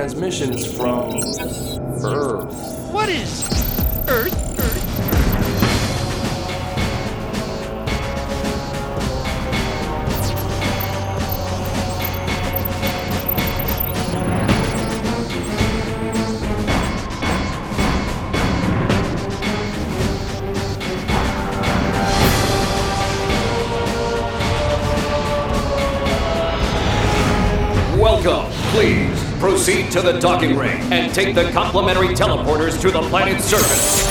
transmissions from to the docking ring and take the complimentary teleporters to the planet's surface.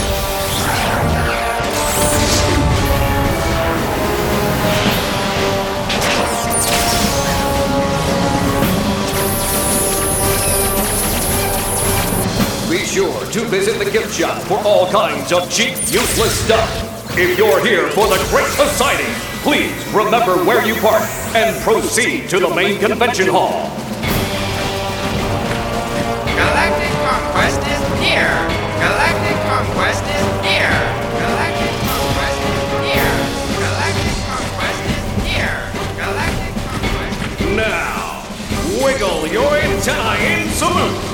Be sure to visit the gift shop for all kinds of cheap, useless stuff. If you're here for the Great Assigning, please remember where you park and proceed to the main convention hall.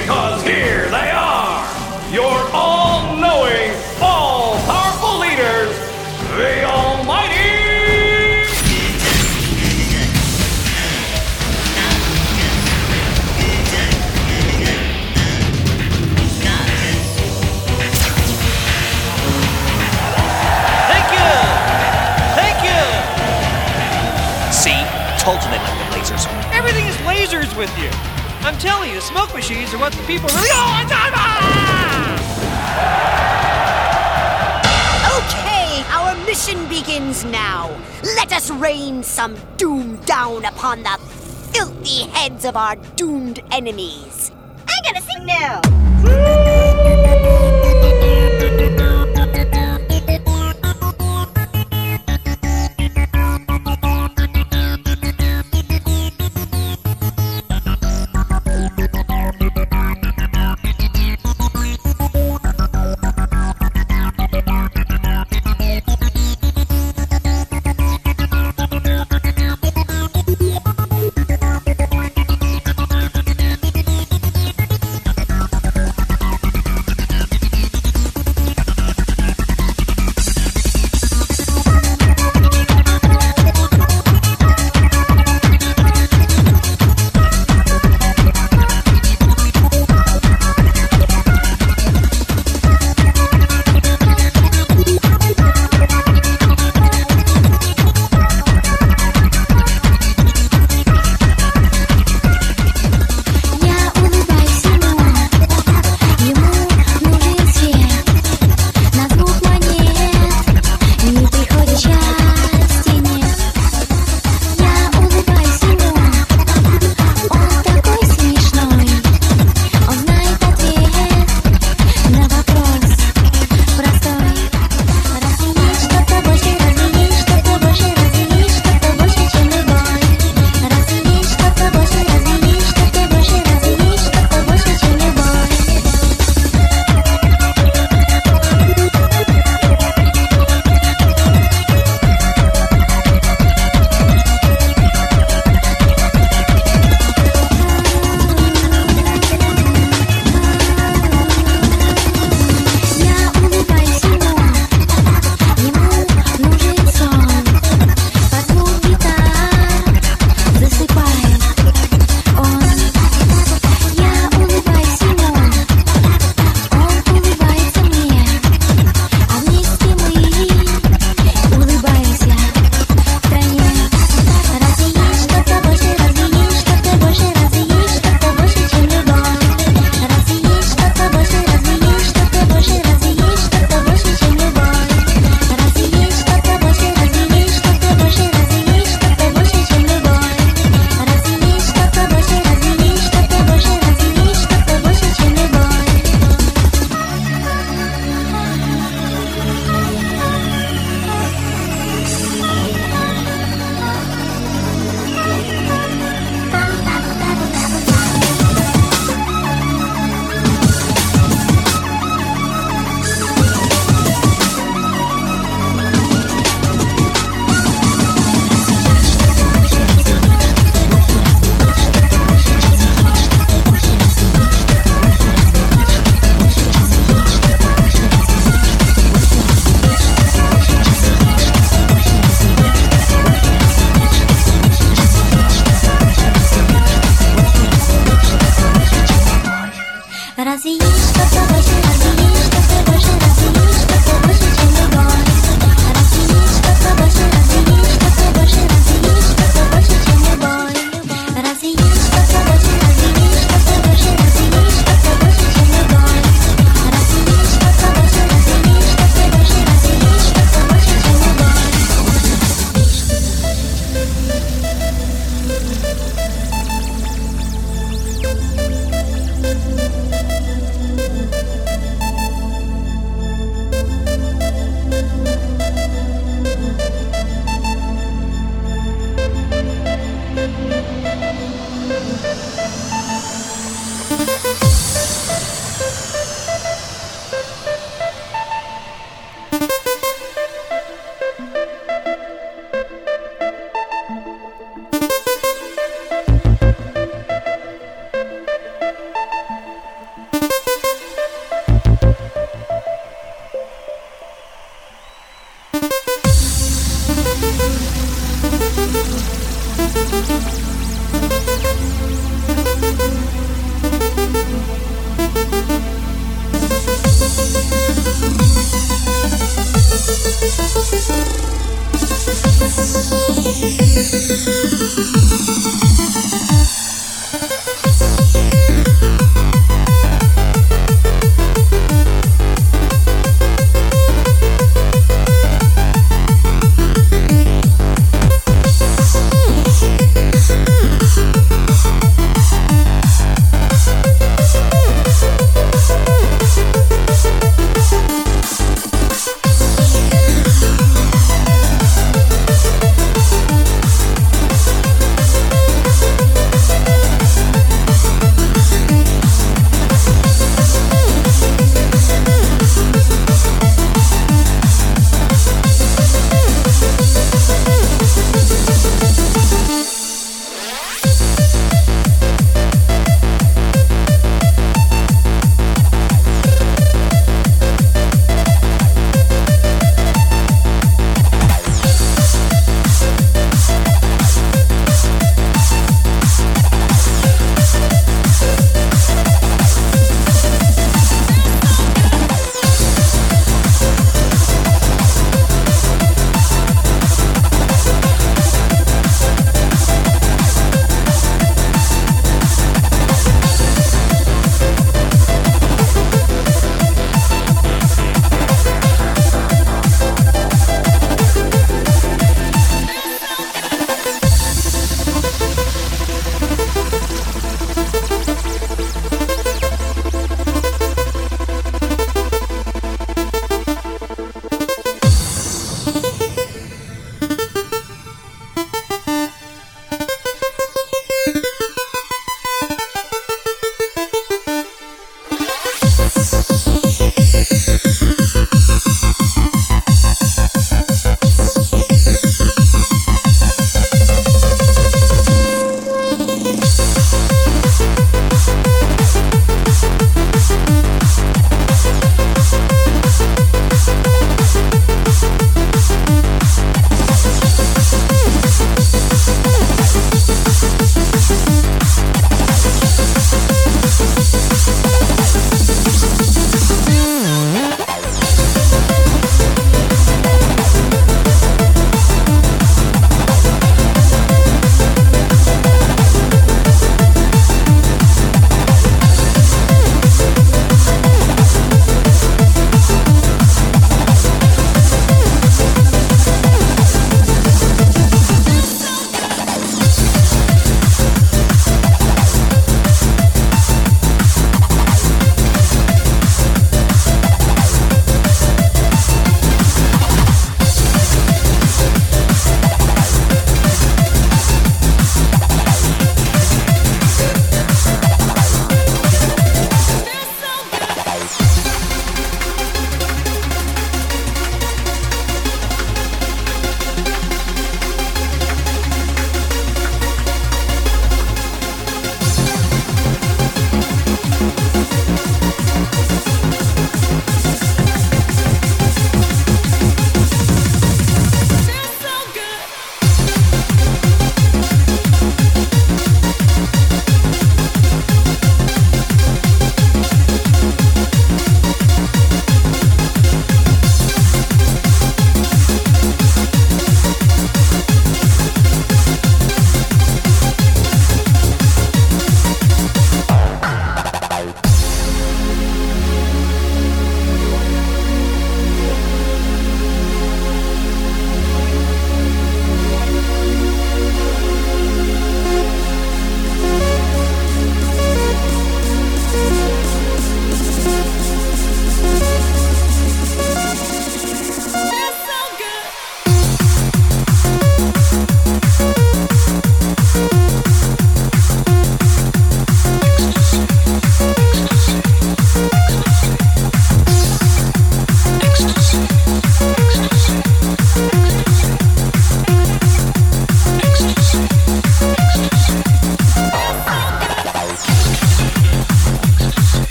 Because here they are. Your all knowing, all powerful leaders, the Almighty. Thank you! Thank you! See? Told you they like the lasers. Everything is lasers with you. I'm telling you, smoke machines are what the people really. Oh, it's Okay, our mission begins now. Let us rain some doom down upon the filthy heads of our doomed enemies. I gotta sing now.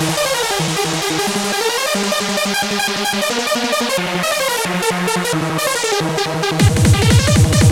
Thank you.